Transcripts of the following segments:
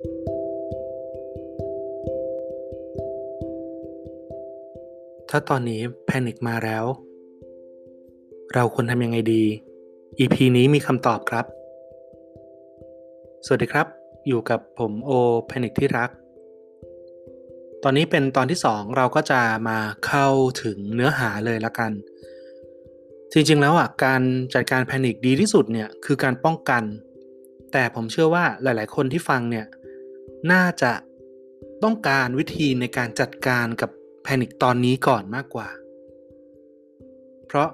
ถ้าตอนนี้แพนิคมาแล้ว เราควรทำยังไงดี EP นี้มีคำตอบครับ สวัสดีครับ อยู่กับผมโอแพนิคที่รัก ตอนนี้เป็นตอนที่ 2 เราก็จะมาเข้าถึงเนื้อหาเลยละกัน จริงๆแล้วอะการจัดการแพนิคดีที่สุดเนี่ยคือการป้องกัน แต่ผมเชื่อว่าหลาย ๆ คนที่ฟังเนี่ย น่าจะต้องการวิธีในการจัดการกับแพนิคตอนนี้ก่อนมากกว่า เพราะ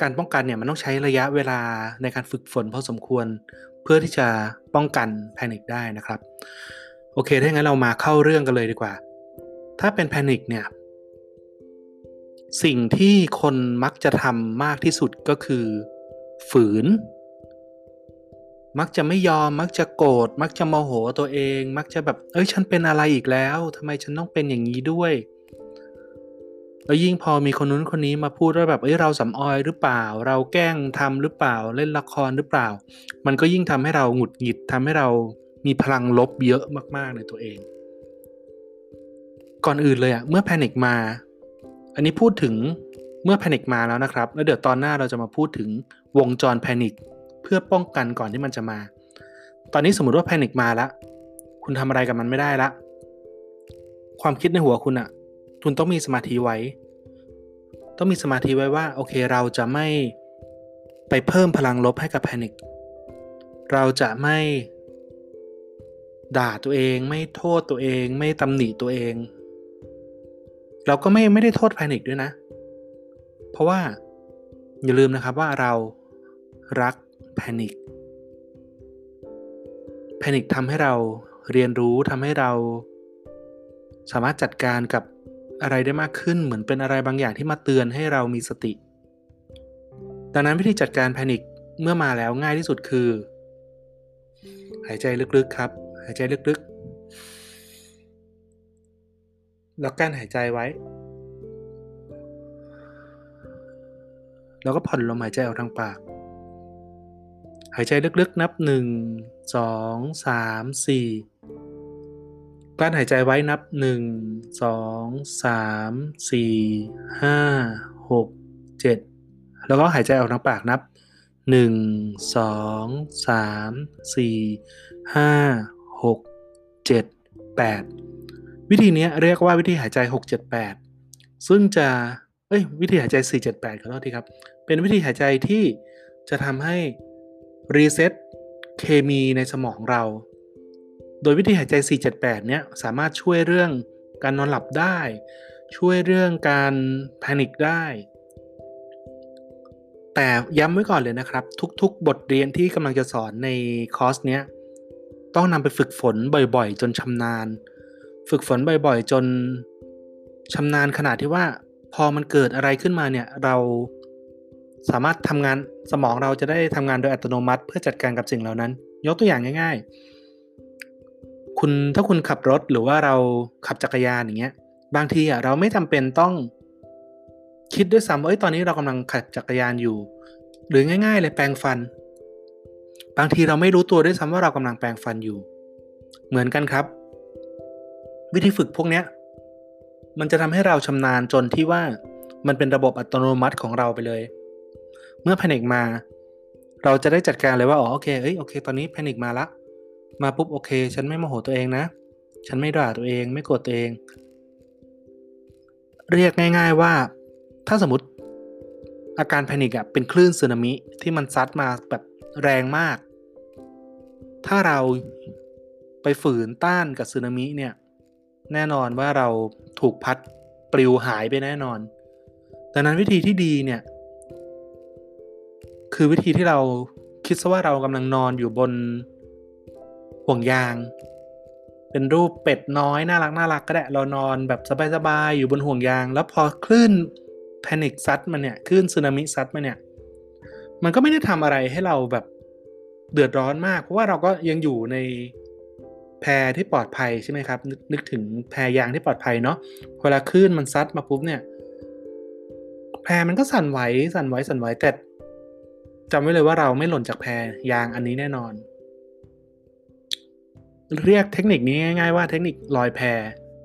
การป้องกันเนี่ยมันต้องใช้ระยะเวลาในการฝึกฝนพอสมควรเพื่อที่จะป้องกันแพนิคได้นะครับ โอเค ถ้างั้นเรามาเข้าเรื่องกันเลยดีกว่า ถ้าเป็นแพนิคเนี่ย สิ่งที่คนมักจะทำมากที่สุดก็คือ ฝืน มักจะไม่ยอมมักจะโกรธมักจะโมโหตัวเอง มักจะแบบเอ้ยฉันเป็นอะไรอีกแล้วทำไมฉันต้องเป็นอย่างนี้ด้วยแล้วยิ่งพอมีคนนู้นคนนี้มาพูดว่าแบบเอ้ยเราสำออยหรือเปล่า เราแกล้งทำหรือเปล่าเล่นละครหรือเปล่า มันก็ยิ่งทำให้เราหงุดหงิดทำให้เรามีพลังลบเยอะมากๆในตัวเอง ก่อนอื่นเลยอะเมื่อแพนิคมา อันนี้พูดถึงเมื่อแพนิคมาแล้วนะครับ แล้วเดี๋ยวตอนหน้าเราจะมาพูดถึงวงจรแพนิค เพื่อป้องกันก่อนที่มันจะมา ตอนนี้สมมติว่าแพนิคมาแล้วคุณทำอะไรกับมันไม่ได้ละ ความคิดในหัวคุณอะคุณต้องมีสมาธิไว้ ต้องมีสมาธิไว้ว่า โอเคเราจะไม่ไปเพิ่มพลังลบให้กับแพนิค เราจะไม่ด่าตัวเอง ไม่โทษตัวเอง ไม่ตำหนิตัวเอง เราก็ไม่ไม่ได้โทษแพนิคด้วยนะ เพราะว่าอย่าลืมนะครับว่าเรารัก แพนิคแพนิคทำให้เราเรียนรู้ทำให้เรา สามารถจัดการกับอะไรได้มากขึ้นเหมือนเป็นอะไรบางอย่างที่มาเตือนให้เรามีสติ ดังนั้นวิธีจัดการแพนิคเมื่อมาแล้วง่ายที่สุดคือ หายใจลึกๆครับ หายใจลึกๆ แล้วกั้นหายใจไว้ แล้วก็ผ่อนลมหายใจออกทางปาก หายใจลึกๆนับ 1 2 3 4 กลั้นหายใจไว้นับ 1 2 3 4 5 6 7 แล้วก็หายใจออกทางปากนับ 1 2 3 4 5 6 7 8 วิธีนี้เรียกว่าวิธีหายใจ 6 7 8 ซึ่งจะ เอ้ย วิธีหายใจ 4 7 8ขอโทษทีครับ เป็นวิธีหายใจที่จะทำให้ รีเซ็ตเคมีในสมองเรา โดยวิธีหายใจ 478 เนี่ยสามารถช่วยเรื่องการนอนหลับได้ ช่วยเรื่องการแพนิคได้ แต่ย้ำไว้ก่อนเลยนะครับ ทุกๆ บทเรียนที่กำลังจะสอนในคอร์สเนี้ยต้องนำไปฝึกฝนบ่อยๆ จนชำนาญ ฝึกฝนบ่อยๆ จนชำนาญขนาดที่ว่า พอมันเกิดอะไรขึ้นมาเนี่ยเรา สามารถทำงานสมองเราจะได้ทำงานโดยอัตโนมัติ เพื่อจัดการกับสิ่งเหล่านั้น ยกตัวอย่างง่าย ๆ คุณถ้าคุณขับรถหรือว่าเราขับจักรยานอย่างเงี้ย บางทีอะเราไม่จำเป็นต้อง คิดด้วยซ้ำว่าเอ้ยตอนนี้เรากำลังขับจักรยานอยู่ หรือง่าย ๆ เลยแปรงฟัน บางทีเราไม่รู้ตัวด้วยซ้ำว่าเรากำลังแปรงฟันอยู่ เหมือนกันครับ วิธีฝึกพวกเนี้ยมันจะทำให้เราชำนาญจนที่ว่ามันเป็นระบบอัตโนมัติของเราไปเลย เมื่อแพนิคมา เราจะได้จัดการเลยว่าอ๋อโอเคเอ้ยโอเค ตอนนี้แพนิคมาละมาปุ๊บโอเค ฉันไม่โมโหตัวเองนะ ฉันไม่ด่าตัวเอง ไม่โกรธตัวเอง เรียกง่าย ๆว่า ถ้าสมมติอาการแพนิคอะเป็นคลื่นสึนามิที่มันซัดมาแบบแรงมาก ถ้าเราไปฝืนต้านกับสึนามิเนี่ย แน่นอนว่าเราถูกพัดปลิวหายไปแน่นอน ดังนั้นวิธีที่ดีเนี่ย คือวิธีที่เราคิดซะว่าเรากำลังนอนอยู่บนห่วงยาง เป็นรูปเป็ดน้อย น่ารักน่ารักก็ได้เรานอนแบบสบายๆอยู่บนห่วงยาง แล้วพอคลื่นแพนิคซัดมันเนี่ยคลื่นสึนามิซัดมันเนี่ย มันก็ไม่ได้ทำอะไรให้เราแบบเดือดร้อนมาก เพราะว่าเราก็ยังอยู่ในแพที่ปลอดภัยใช่ไหมครับนนึกถึงแพยางที่ปลอดภัยเนาะเวลาคลื่นมันซัดมาปุ๊บเนี่ยแพมันก็สั่นไหวสั่นไหวสั่นไหวแต่ จำไว้เลยว่าเราไม่หล่นจากแพยางอันนี้แน่นอน เรียกเทคนิคนี้ง่ายๆว่าเทคนิคลอยแพ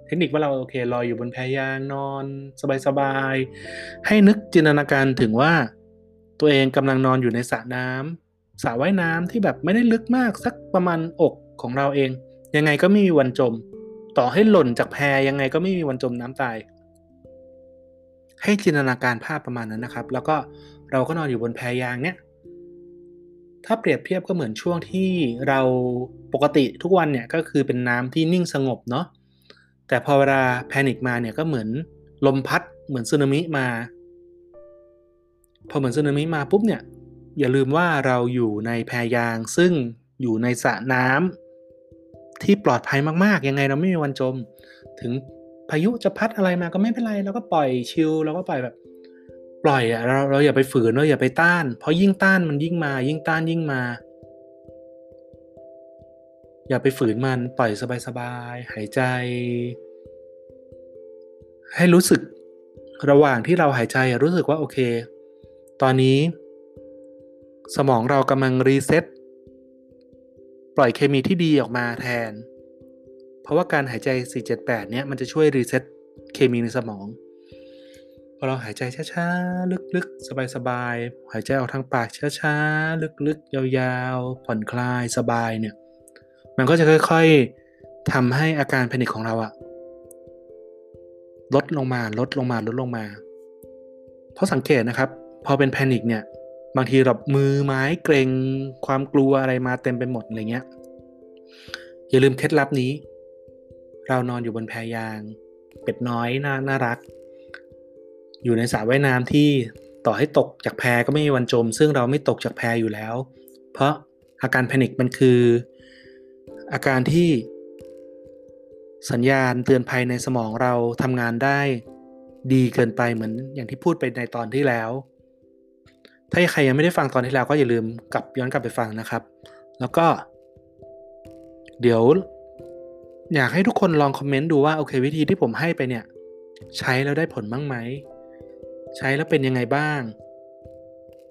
เทคนิคว่าเราโอเคลอยอยู่บนแพยางนอนสบายๆให้นึกจินตนาการถึงว่าตัวเองกำลังนอนอยู่ในสระน้ำสระว่ายน้ำที่แบบไม่ได้ลึกมากสักประมาณอกของเราเอง ยังไงก็ไม่มีวันจม ต่อให้หล่นจากแพยังไงก็ไม่มีวันจมน้ำตาย ให้จินตนาการภาพประมาณนั้นนะครับ แล้วก็เราก็นอนอยู่บนแพยางเนี้ย ถ้าเปรียบเทียบก็เหมือนช่วงที่เราปกติทุกวันเนี่ยก็คือเป็นน้ำที่นิ่งสงบเนาะแต่พอเวลาแพนิคมาเนี่ยก็เหมือนลมพัดเหมือนสึนามิมา พอเหมือนสึนามิมาปุ๊บเนี่ยอย่าลืมว่าเราอยู่ในแพยางซึ่งอยู่ในสระน้ำที่ปลอดภัยมากๆ ยังไงเราไม่มีวันจม ถึงพายุจะพัดอะไรมาก็ไม่เป็นไรเราก็ปล่อยชิลเราก็ปล่อยแบบ ปล่อยอะเราเราอย่าไปฝืนเราอย่าไปต้าน เพราะยิ่งต้านมันยิ่งมา ยิ่งต้านยิ่งมา อย่าไปฝืนมันปล่อยสบายๆหายใจ ให้รู้สึกระหว่างที่เราหายใจรู้สึกว่าโอเค ตอนนี้ สมองเรากำลังรีเซ็ตปล่อยเคมีที่ดีออกมาแทน เพราะว่าการหายใจ 478 เนี่ยมันจะช่วยรีเซ็ตเคมีในสมอง พอเราหายใจช้าๆ ลึกๆ สบายๆ หายใจออกทางปากช้าๆ ลึกๆ ยาวๆ ผ่อนคลายสบายเนี่ย มันก็จะค่อยๆทำให้อาการแพนิคของเราอะลดลงมาลดลงมาลดลงมา เพราะสังเกตนะครับ พอเป็นแพนิคเนี่ย บางทีแบบมือไม้เกรงความกลัวอะไรมาเต็มไปหมดอะไรเงี้ย อย่าลืมเคล็ดลับนี้ เรานอนอยู่บนแพยาง เป็ดน้อยน่าน่ารัก อยู่ในสระว่ายน้ำที่ต่อให้ตกจากแพก็ไม่มีวันจม ซึ่งเราไม่ตกจากแพอยู่แล้ว เพราะอาการแพนิคมันคือ อาการที่สัญญาณเตือนภัยในสมองเราทำงานได้ดีเกินไปเหมือนอย่างที่พูดไปในตอนที่แล้ว ถ้าใครยังไม่ได้ฟังตอนที่แล้วก็อย่าลืมกลับย้อนกลับไปฟังนะครับ แล้วก็ เดี๋ยว อยากให้ทุกคนลองคอมเมนต์ดูว่าโอเค วิธีที่ผมให้ไปเนี่ย ใช้แล้วได้ผลบ้างไหม ใช้แล้วเป็นยังไงบ้าง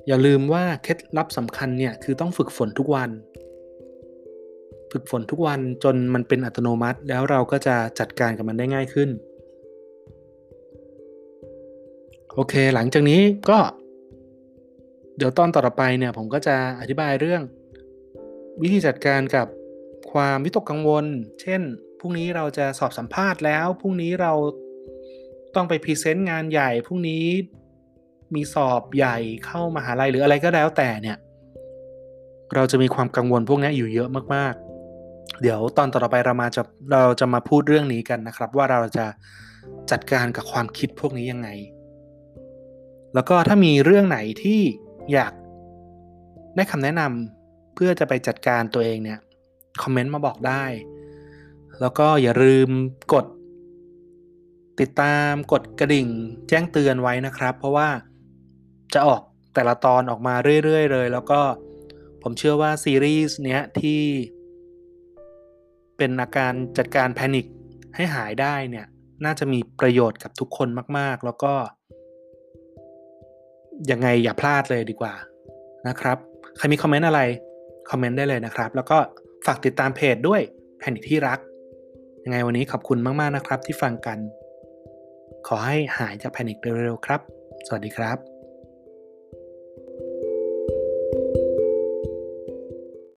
อย่าลืมว่าเคล็ดลับสำคัญเนี่ยคือต้องฝึกฝนทุกวัน ฝึกฝนทุกวันจนมันเป็นอัตโนมัติแล้วเราก็จะจัดการกับมันได้ง่ายขึ้น โอเค หลังจากนี้ก็ เดี๋ยวตอนต่อไปเนี่ยผมก็จะอธิบายเรื่อง วิธีจัดการกับความวิตกกังวล เช่นพรุ่งนี้เราจะสอบสัมภาษณ์แล้ว พรุ่งนี้เรา ต้องไปพรีเซนต์งานใหญ่พรุ่งนี้มีสอบใหญ่เข้ามาหาลัยหรืออะไรก็แล้วแต่เนี่ย เราจะมีความกังวลพวกนี้อยู่เยอะมากๆ เดี๋ยวตอนต่อไปเรามาจะเราจะมาพูดเรื่องนี้กันนะครับ ว่าเราจะจัดการกับความคิดพวกนี้ยังไง แล้วก็ถ้ามีเรื่องไหนที่อยากได้คำแนะนำเพื่อจะไปจัดการตัวเองเนี่ยคอมเมนต์มาบอกได้ แล้วก็อย่าลืมกด ติดตามกดกระดิ่งแจ้งเตือนไว้นะครับ เพราะว่าจะออกแต่ละตอนออกมาเรื่อยๆเลย แล้วก็ผมเชื่อว่าซีรีส์เนี้ยที่เป็นอาการจัดการแพนิคให้หายได้เนี่ยน่าจะมีประโยชน์กับทุกคนมาก ๆ แล้วก็ยังไงอย่าพลาดเลยดีกว่านะครับ ใครมีคอมเมนต์อะไร คอมเมนต์ได้เลยนะครับ แล้วก็ฝากติดตามเพจด้วยแพนิคที่รัก ยังไงวันนี้ขอบคุณมาก ๆ นะครับที่ฟังกัน ขอให้หายจากแพนิคเร็วๆครับ สวัสดีครับ